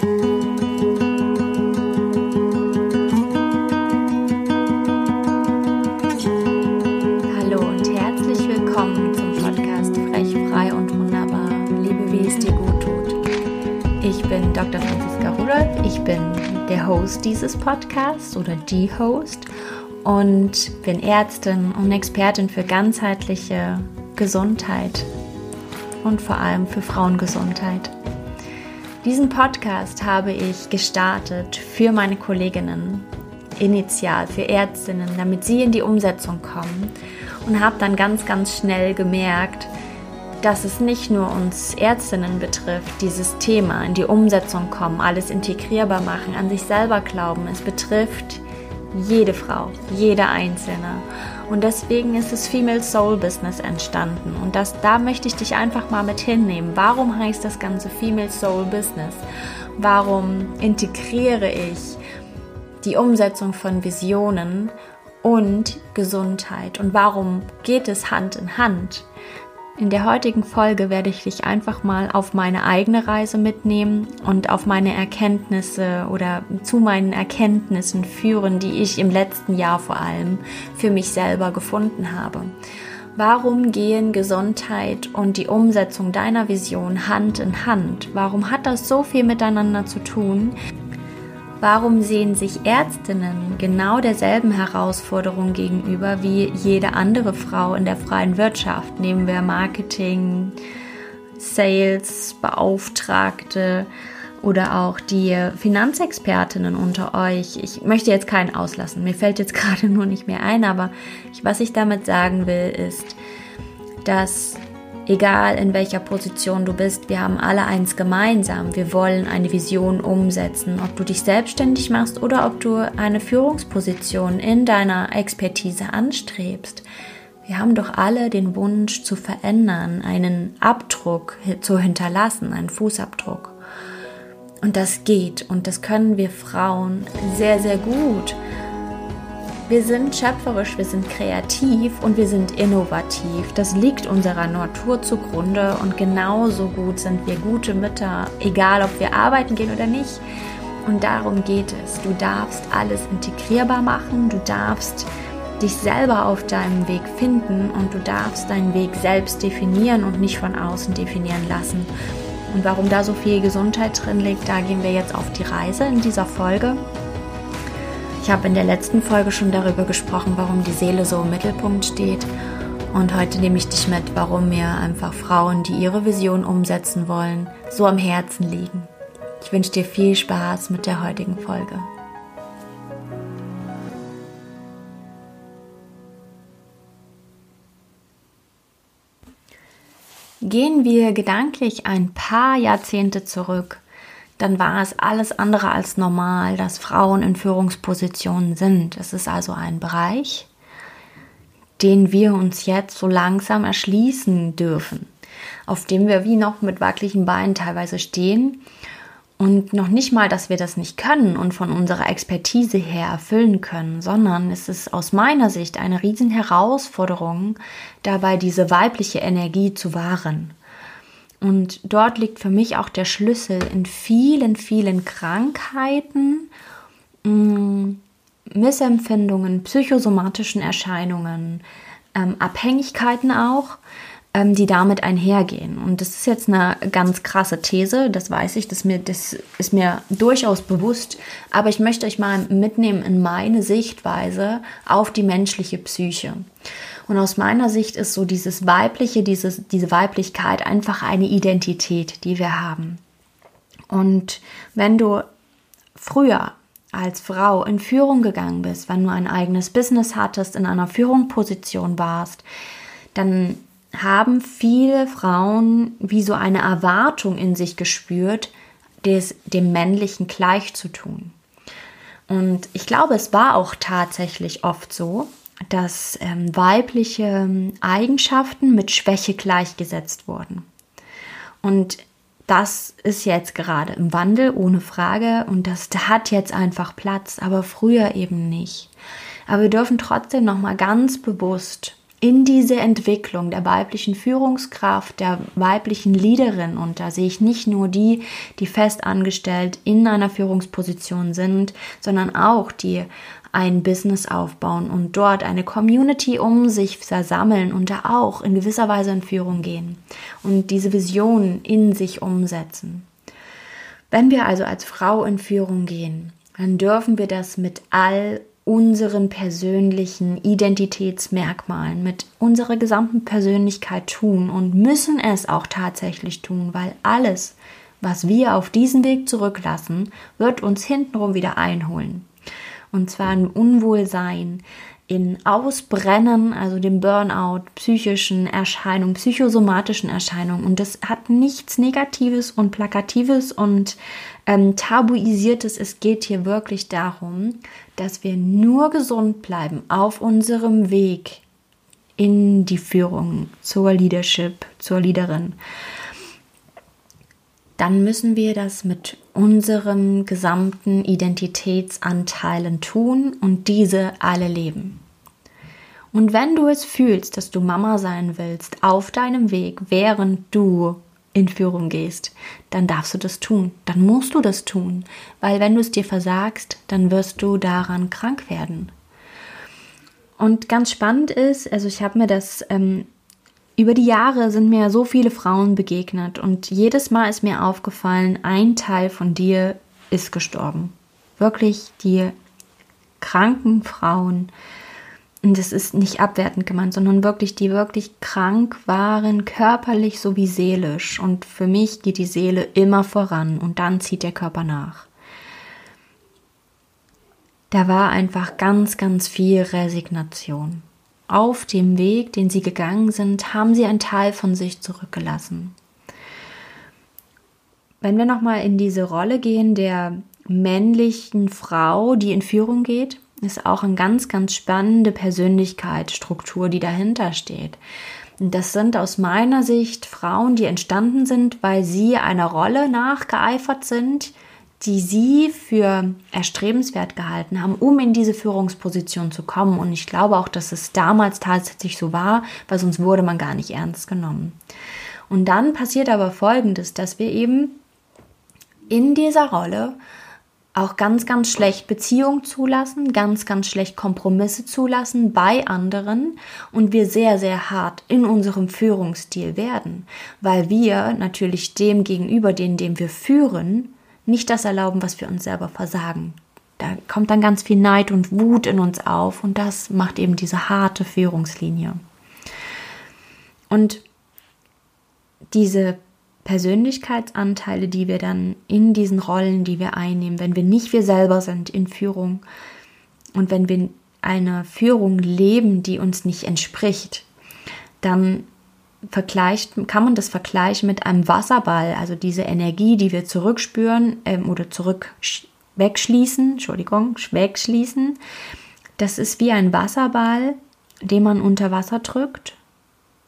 Hallo und herzlich willkommen zum Podcast Frech, Frei und Wunderbar. Liebe, wie es dir gut tut. Ich bin Dr. Franziska Rudolph. Ich bin der Host dieses Podcasts oder die Host und bin Ärztin und Expertin für ganzheitliche Gesundheit und vor allem für Frauengesundheit. Diesen Podcast habe ich gestartet für meine Kolleginnen, initial für Ärztinnen, damit sie in die Umsetzung kommen und habe dann ganz, ganz schnell gemerkt, dass es nicht nur uns Ärztinnen betrifft, dieses Thema in die Umsetzung kommen, alles integrierbar machen, an sich selber glauben. Es betrifft jede Frau, jede Einzelne. Und deswegen ist das Female Soul Business entstanden. Und das, da möchte ich dich einfach mal mit hinnehmen. Warum heißt das Ganze Female Soul Business? Warum integriere ich die Umsetzung von Visionen und Gesundheit? Und warum geht es Hand in Hand? In der heutigen Folge werde ich dich einfach mal auf meine eigene Reise mitnehmen und auf meine Erkenntnisse oder zu meinen Erkenntnissen führen, die ich im letzten Jahr vor allem für mich selber gefunden habe. Warum gehen Gesundheit und die Umsetzung deiner Vision Hand in Hand? Warum hat das so viel miteinander zu tun? Warum sehen sich Ärztinnen genau derselben Herausforderung gegenüber wie jede andere Frau in der freien Wirtschaft? Nehmen wir Marketing, Sales, Beauftragte oder auch die Finanzexpertinnen unter euch. Ich möchte jetzt keinen auslassen. Mir fällt jetzt gerade nur nicht mehr ein, aber was ich damit sagen will, ist, dass Egal in welcher Position du bist, wir haben alle eins gemeinsam. Wir wollen eine Vision umsetzen. Ob du dich selbstständig machst oder ob du eine Führungsposition in deiner Expertise anstrebst. Wir haben doch alle den Wunsch zu verändern, einen Abdruck zu hinterlassen, einen Fußabdruck. Und das geht und das können wir Frauen sehr, sehr gut. Wir sind schöpferisch, wir sind kreativ und wir sind innovativ. Das liegt unserer Natur zugrunde und genauso gut sind wir gute Mütter, egal ob wir arbeiten gehen oder nicht. Und darum geht es. Du darfst alles integrierbar machen, du darfst dich selber auf deinem Weg finden und du darfst deinen Weg selbst definieren und nicht von außen definieren lassen. Und warum da so viel Gesundheit drin liegt, da gehen wir jetzt auf die Reise in dieser Folge. Ich habe in der letzten Folge schon darüber gesprochen, warum die Seele so im Mittelpunkt steht. Und heute nehme ich dich mit, warum mir einfach Frauen, die ihre Vision umsetzen wollen, so am Herzen liegen. Ich wünsche dir viel Spaß mit der heutigen Folge. Gehen wir gedanklich ein paar Jahrzehnte zurück dann war es alles andere als normal, dass Frauen in Führungspositionen sind. Es ist also ein Bereich, den wir uns jetzt so langsam erschließen dürfen, auf dem wir wie noch mit wackeligen Beinen teilweise stehen und noch nicht mal, dass wir das nicht können und von unserer Expertise her erfüllen können, sondern es ist aus meiner Sicht eine riesen Herausforderung, dabei diese weibliche Energie zu wahren. Und dort liegt für mich auch der Schlüssel in vielen, vielen Krankheiten, mm, Missempfindungen, psychosomatischen Erscheinungen, ähm, Abhängigkeiten auch, ähm, die damit einhergehen. Und das ist jetzt eine ganz krasse These, das weiß ich, das, mir, das ist mir durchaus bewusst, aber ich möchte euch mal mitnehmen in meine Sichtweise auf die menschliche Psyche. Und aus meiner Sicht ist so dieses Weibliche, dieses, diese Weiblichkeit einfach eine Identität, die wir haben. Und wenn du früher als Frau in Führung gegangen bist, wenn du ein eigenes Business hattest, in einer Führungsposition warst, dann haben viele Frauen wie so eine Erwartung in sich gespürt, des, dem Männlichen gleich zu tun. Und ich glaube, es war auch tatsächlich oft so, dass ähm, weibliche ähm, Eigenschaften mit Schwäche gleichgesetzt wurden. Und das ist jetzt gerade im Wandel, ohne Frage, und das hat jetzt einfach Platz, aber früher eben nicht. Aber wir dürfen trotzdem noch mal ganz bewusst in diese Entwicklung der weiblichen Führungskraft, der weiblichen Leaderin, und da sehe ich nicht nur die, die fest angestellt in einer Führungsposition sind, sondern auch die ein Business aufbauen und dort eine Community um sich versammeln und da auch in gewisser Weise in Führung gehen und diese Vision in sich umsetzen. Wenn wir also als Frau in Führung gehen, dann dürfen wir das mit all unseren persönlichen Identitätsmerkmalen, mit unserer gesamten Persönlichkeit tun und müssen es auch tatsächlich tun, weil alles, was wir auf diesem Weg zurücklassen, wird uns hintenrum wieder einholen. Und zwar im Unwohlsein, in Ausbrennen, also dem Burnout, psychischen Erscheinungen, psychosomatischen Erscheinungen. Und das hat nichts Negatives und Plakatives und ähm, Tabuisiertes. Es geht hier wirklich darum, dass wir nur gesund bleiben auf unserem Weg in die Führung zur Leadership, zur Leaderin. Dann müssen wir das mit unserem gesamten Identitätsanteilen tun und diese alle leben. Und wenn du es fühlst, dass du Mama sein willst auf deinem Weg, während du in Führung gehst, dann darfst du das tun. Dann musst du das tun. Weil wenn du es dir versagst, dann wirst du daran krank werden. Und ganz spannend ist, also ich habe mir das ähm, über die Jahre sind mir so viele Frauen begegnet und jedes Mal ist mir aufgefallen, ein Teil von dir ist gestorben. Wirklich die kranken Frauen. Und das ist nicht abwertend gemeint, sondern wirklich die wirklich krank waren, körperlich sowie seelisch. Und für mich geht die Seele immer voran und dann zieht der Körper nach. Da war einfach ganz, ganz viel Resignation auf dem Weg, den sie gegangen sind, haben sie einen Teil von sich zurückgelassen. Wenn wir nochmal in diese Rolle gehen der männlichen Frau, die in Führung geht, ist auch eine ganz, ganz spannende Persönlichkeitsstruktur, die dahinter steht. Das sind aus meiner Sicht Frauen, die entstanden sind, weil sie einer Rolle nachgeeifert sind, die sie für erstrebenswert gehalten haben, um in diese Führungsposition zu kommen. Und ich glaube auch, dass es damals tatsächlich so war, weil sonst wurde man gar nicht ernst genommen. Und dann passiert aber Folgendes, dass wir eben in dieser Rolle auch ganz, ganz schlecht Beziehungen zulassen, ganz, ganz schlecht Kompromisse zulassen bei anderen und wir sehr, sehr hart in unserem Führungsstil werden, weil wir natürlich dem gegenüber, den, dem wir führen, nicht das erlauben, was wir uns selber versagen. Da kommt dann ganz viel Neid und Wut in uns auf und das macht eben diese harte Führungslinie. Und diese Persönlichkeitsanteile, die wir dann in diesen Rollen, die wir einnehmen, wenn wir nicht wir selber sind in Führung und wenn wir eine Führung leben, die uns nicht entspricht, dann vergleicht, kann man das vergleichen mit einem Wasserball, also diese Energie, die wir zurückspüren ähm, oder zurück wegschließen, Entschuldigung, wegschließen. Das ist wie ein Wasserball, den man unter Wasser drückt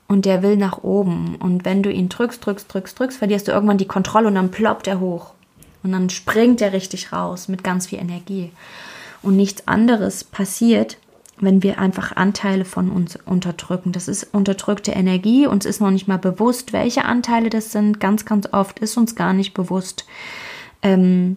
und der will nach oben. Und wenn du ihn drückst, drückst, drückst, drückst, verlierst du irgendwann die Kontrolle und dann ploppt er hoch. Und dann springt er richtig raus mit ganz viel Energie. Und nichts anderes passiert, wenn wir einfach Anteile von uns unterdrücken. Das ist unterdrückte Energie. Uns ist noch nicht mal bewusst, welche Anteile das sind. Ganz, ganz oft ist uns gar nicht bewusst, ähm,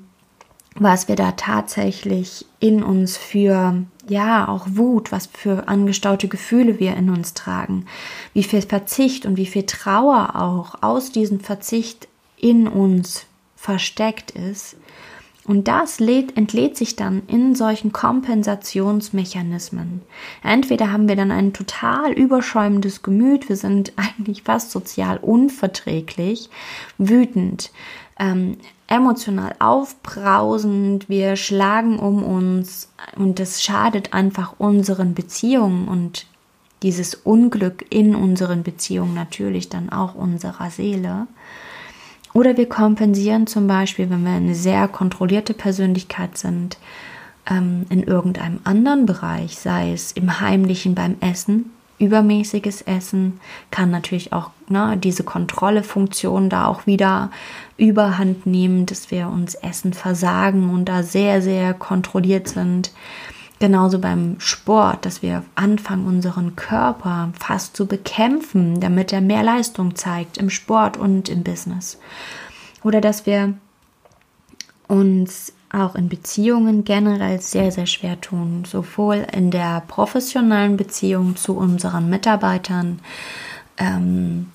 was wir da tatsächlich in uns für, ja, auch Wut, was für angestaute Gefühle wir in uns tragen. Wie viel Verzicht und wie viel Trauer auch aus diesem Verzicht in uns versteckt ist und das lädt, entlädt sich dann in solchen Kompensationsmechanismen. Entweder haben wir dann ein total überschäumendes Gemüt, wir sind eigentlich fast sozial unverträglich, wütend, ähm, emotional aufbrausend, wir schlagen um uns und das schadet einfach unseren Beziehungen und dieses Unglück in unseren Beziehungen natürlich dann auch unserer Seele. Oder wir kompensieren zum Beispiel, wenn wir eine sehr kontrollierte Persönlichkeit sind, ähm, in irgendeinem anderen Bereich, sei es im Heimlichen beim Essen, übermäßiges Essen, kann natürlich auch ne, diese Kontrollefunktion da auch wieder überhand nehmen, dass wir uns Essen versagen und da sehr, sehr kontrolliert sind. Genauso beim Sport, dass wir anfangen, unseren Körper fast zu bekämpfen, damit er mehr Leistung zeigt im Sport und im Business. Oder dass wir uns auch in Beziehungen generell sehr, sehr schwer tun, sowohl in der professionellen Beziehung zu unseren Mitarbeitern, ähm,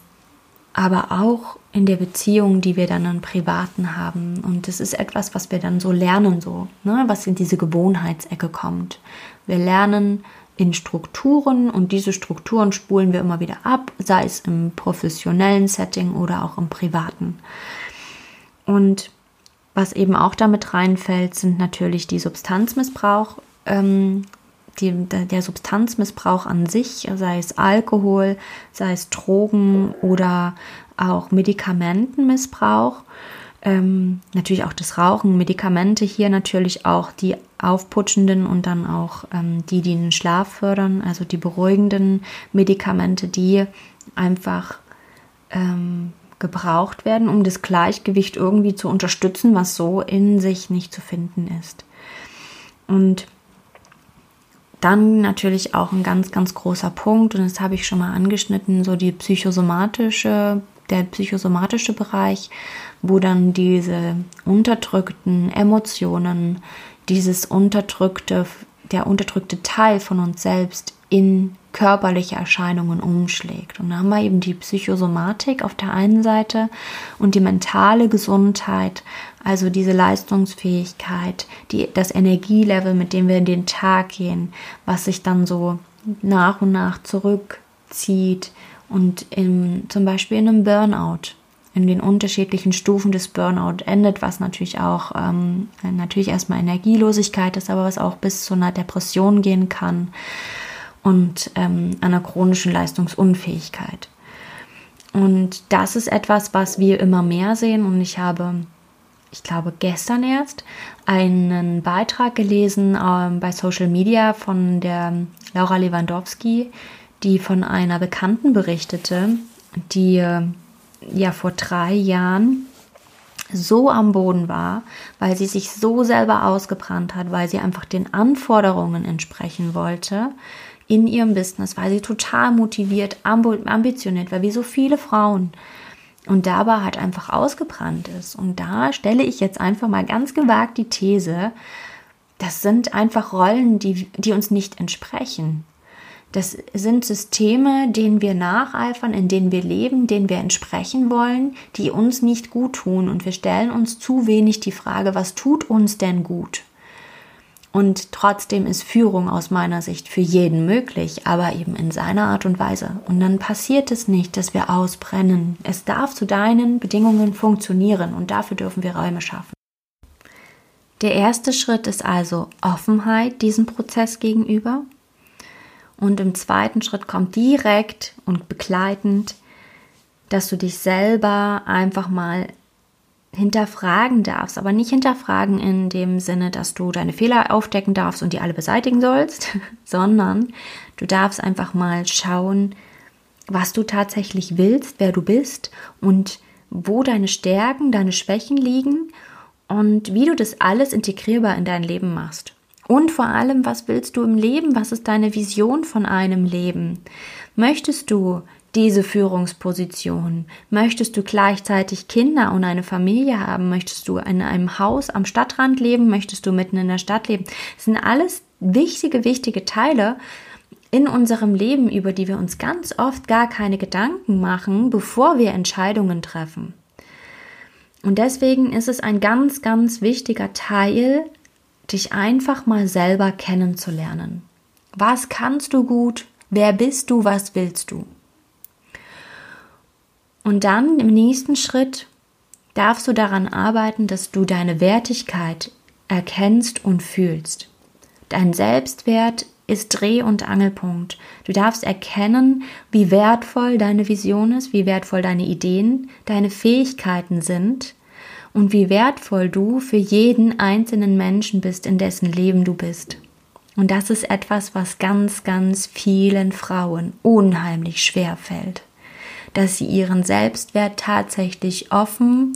aber auch in der Beziehung, die wir dann im Privaten haben. Und das ist etwas, was wir dann so lernen, so, ne, was in diese Gewohnheitsecke kommt. Wir lernen in Strukturen und diese Strukturen spulen wir immer wieder ab, sei es im professionellen Setting oder auch im privaten. Und was eben auch damit reinfällt, sind natürlich die Substanzmissbrauch, ähm, die, der Substanzmissbrauch an sich, sei es Alkohol, sei es Drogen oder auch Medikamentenmissbrauch. Ähm, natürlich auch das Rauchen, Medikamente hier natürlich auch die aufputschenden und dann auch ähm, die, die den Schlaf fördern, also die beruhigenden Medikamente, die einfach ähm, gebraucht werden, um das Gleichgewicht irgendwie zu unterstützen, was so in sich nicht zu finden ist. Und dann natürlich auch ein ganz, ganz großer Punkt, und das habe ich schon mal angeschnitten, so die psychosomatische, der psychosomatische Bereich, wo dann diese unterdrückten Emotionen, dieses unterdrückte, der unterdrückte Teil von uns selbst in körperliche Erscheinungen umschlägt. Und da haben wir eben die Psychosomatik auf der einen Seite und die mentale Gesundheit, also diese Leistungsfähigkeit, die, das Energielevel, mit dem wir in den Tag gehen, was sich dann so nach und nach zurückzieht und im, zum Beispiel in einem Burnout in den unterschiedlichen Stufen des Burnout endet, was natürlich auch ähm, natürlich erstmal Energielosigkeit ist, aber was auch bis zu einer Depression gehen kann und ähm, einer chronischen Leistungsunfähigkeit. Und das ist etwas, was wir immer mehr sehen. Und ich habe, ich glaube, gestern erst einen Beitrag gelesen äh, bei Social Media von der Laura Lewandowski, die von einer Bekannten berichtete, die äh, ja vor drei Jahren so am Boden war, weil sie sich so selber ausgebrannt hat, weil sie einfach den Anforderungen entsprechen wollte, in ihrem Business, weil sie total motiviert, ambitioniert war, wie so viele Frauen. Und dabei halt einfach ausgebrannt ist. Und da stelle ich jetzt einfach mal ganz gewagt die These, das sind einfach Rollen, die, die uns nicht entsprechen. Das sind Systeme, denen wir nacheifern, in denen wir leben, denen wir entsprechen wollen, die uns nicht gut tun. Und wir stellen uns zu wenig die Frage, was tut uns denn gut? Und trotzdem ist Führung aus meiner Sicht für jeden möglich, aber eben in seiner Art und Weise. Und dann passiert es nicht, dass wir ausbrennen. Es darf zu deinen Bedingungen funktionieren und dafür dürfen wir Räume schaffen. Der erste Schritt ist also Offenheit diesem Prozess gegenüber. Und im zweiten Schritt kommt direkt und begleitend, dass du dich selber einfach mal hinterfragen darfst, aber nicht hinterfragen in dem Sinne, dass du deine Fehler aufdecken darfst und die alle beseitigen sollst, sondern du darfst einfach mal schauen, was du tatsächlich willst, wer du bist und wo deine Stärken, deine Schwächen liegen und wie du das alles integrierbar in dein Leben machst. Und vor allem, was willst du im Leben? Was ist deine Vision von einem Leben? Möchtest du diese Führungsposition? Möchtest du gleichzeitig Kinder und eine Familie haben? Möchtest du in einem Haus am Stadtrand leben? Möchtest du mitten in der Stadt leben? Das sind alles wichtige, wichtige Teile in unserem Leben, über die wir uns ganz oft gar keine Gedanken machen, bevor wir Entscheidungen treffen. Und deswegen ist es ein ganz, ganz wichtiger Teil, dich einfach mal selber kennenzulernen. Was kannst du gut? Wer bist du? Was willst du? Und dann im nächsten Schritt darfst du daran arbeiten, dass du deine Wertigkeit erkennst und fühlst. Dein Selbstwert ist Dreh- und Angelpunkt. Du darfst erkennen, wie wertvoll deine Vision ist, wie wertvoll deine Ideen, deine Fähigkeiten sind und wie wertvoll du für jeden einzelnen Menschen bist, in dessen Leben du bist. Und das ist etwas, was ganz, ganz vielen Frauen unheimlich schwer fällt dass sie ihren Selbstwert tatsächlich offen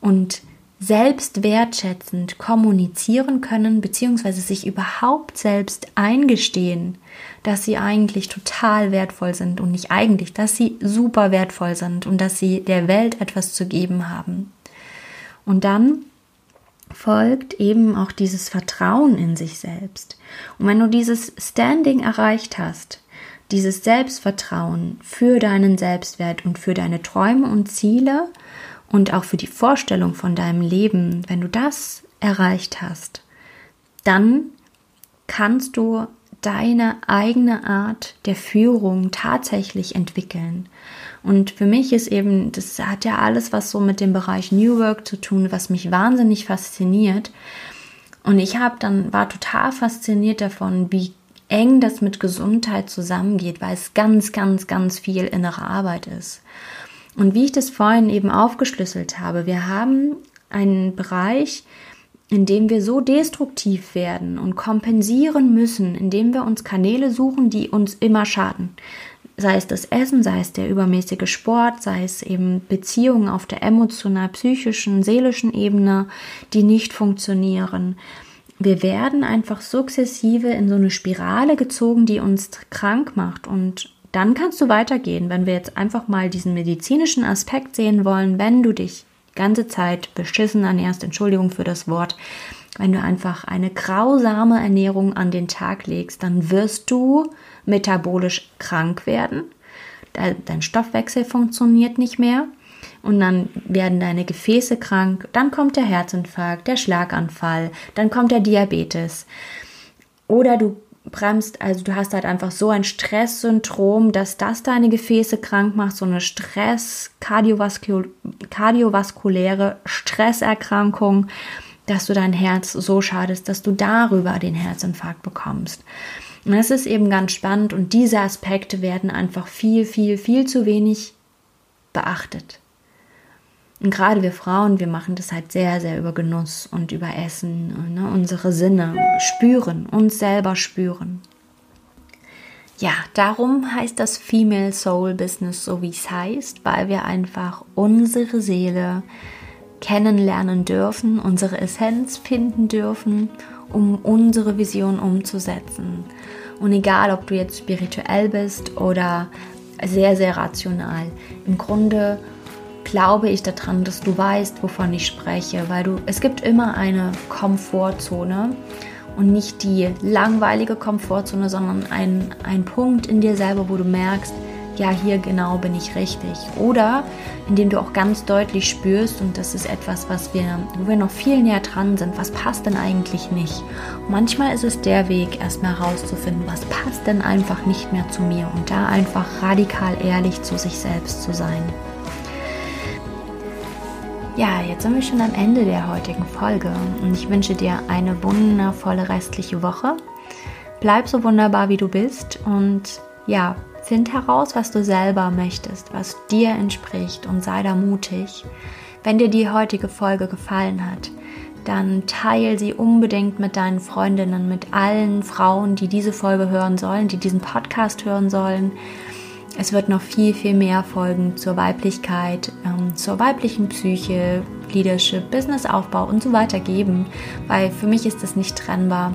und selbst wertschätzend kommunizieren können, beziehungsweise sich überhaupt selbst eingestehen, dass sie eigentlich total wertvoll sind und nicht eigentlich, dass sie super wertvoll sind und dass sie der Welt etwas zu geben haben. Und dann folgt eben auch dieses Vertrauen in sich selbst. Und wenn du dieses Standing erreicht hast, dieses Selbstvertrauen für deinen Selbstwert und für deine Träume und Ziele und auch für die Vorstellung von deinem Leben, wenn du das erreicht hast, dann kannst du deine eigene Art der Führung tatsächlich entwickeln. Und für mich ist eben, das hat ja alles was so mit dem Bereich New Work zu tun, was mich wahnsinnig fasziniert. Und ich habe dann war total fasziniert davon, wie eng das mit Gesundheit zusammengeht, weil es ganz, ganz, ganz viel innere Arbeit ist. Und wie ich das vorhin eben aufgeschlüsselt habe, wir haben einen Bereich, in dem wir so destruktiv werden und kompensieren müssen, indem wir uns Kanäle suchen, die uns immer schaden. Sei es das Essen, sei es der übermäßige Sport, sei es eben Beziehungen auf der emotional, psychischen, seelischen Ebene, die nicht funktionieren. Wir werden einfach sukzessive in so eine Spirale gezogen, die uns krank macht und dann kannst du weitergehen, wenn wir jetzt einfach mal diesen medizinischen Aspekt sehen wollen, wenn du dich die ganze Zeit beschissen ernährst, Entschuldigung für das Wort, wenn du einfach eine grausame Ernährung an den Tag legst, dann wirst du metabolisch krank werden. Dein Stoffwechsel funktioniert nicht mehr und dann werden deine Gefäße krank, dann kommt der Herzinfarkt, der Schlaganfall, dann kommt der Diabetes. Oder du bremst, also du hast halt einfach so ein Stresssyndrom, dass das deine Gefäße krank macht, so eine Stress, kardiovaskuläre Stresserkrankung, dass du dein Herz so schadest, dass du darüber den Herzinfarkt bekommst. Und das ist eben ganz spannend und diese Aspekte werden einfach viel, viel, viel zu wenig beachtet. Und gerade wir Frauen, wir machen das halt sehr, sehr über Genuss und über Essen, ne? unsere Sinne spüren, uns selber spüren. Ja, darum heißt das Female Soul Business so, wie es heißt, weil wir einfach unsere Seele kennenlernen dürfen, unsere Essenz finden dürfen, um unsere Vision umzusetzen. Und egal, ob du jetzt spirituell bist oder sehr, sehr rational, im Grunde glaube ich daran, dass du weißt, wovon ich spreche, weil du, es gibt immer eine Komfortzone und nicht die langweilige Komfortzone, sondern ein, ein Punkt in dir selber, wo du merkst, ja, hier genau bin ich richtig. Oder indem du auch ganz deutlich spürst, und das ist etwas, was wir, wo wir noch viel näher dran sind, was passt denn eigentlich nicht. Und manchmal ist es der Weg, erstmal herauszufinden, was passt denn einfach nicht mehr zu mir und da einfach radikal ehrlich zu sich selbst zu sein. Ja, jetzt sind wir schon am Ende der heutigen Folge und ich wünsche dir eine wundervolle restliche Woche. Bleib so wunderbar, wie du bist und ja, find heraus, was du selber möchtest, was dir entspricht und sei da mutig. Wenn dir die heutige Folge gefallen hat, dann teile sie unbedingt mit deinen Freundinnen, mit allen Frauen, die diese Folge hören sollen, die diesen Podcast hören sollen es wird noch viel, viel mehr Folgen zur Weiblichkeit, ähm, zur weiblichen Psyche, Leadership, Businessaufbau und so weiter geben, weil für mich ist das nicht trennbar.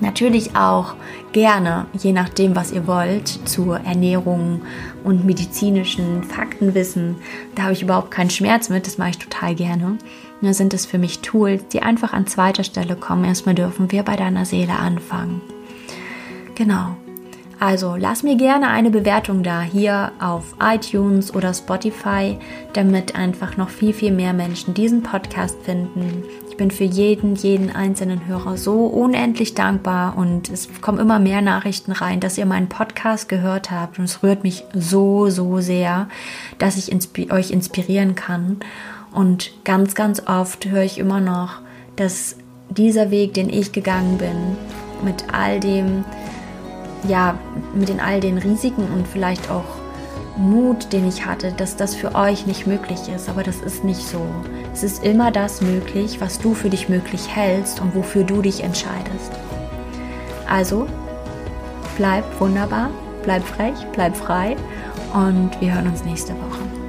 Natürlich auch gerne, je nachdem, was ihr wollt, zur Ernährung und medizinischen Faktenwissen. Da habe ich überhaupt keinen Schmerz mit, das mache ich total gerne. Nur sind es für mich Tools, die einfach an zweiter Stelle kommen. Erstmal dürfen wir bei deiner Seele anfangen. Genau. Also lass mir gerne eine Bewertung da hier auf iTunes oder Spotify, damit einfach noch viel, viel mehr Menschen diesen Podcast finden. Ich bin für jeden, jeden einzelnen Hörer so unendlich dankbar und es kommen immer mehr Nachrichten rein, dass ihr meinen Podcast gehört habt und es rührt mich so, so sehr, dass ich insp euch inspirieren kann. Und ganz, ganz oft höre ich immer noch, dass dieser Weg, den ich gegangen bin, mit all dem, ja, mit den all den Risiken und vielleicht auch Mut, den ich hatte, dass das für euch nicht möglich ist. Aber das ist nicht so. Es ist immer das möglich, was du für dich möglich hältst und wofür du dich entscheidest. Also, bleib wunderbar, bleib frech, bleib frei und wir hören uns nächste Woche.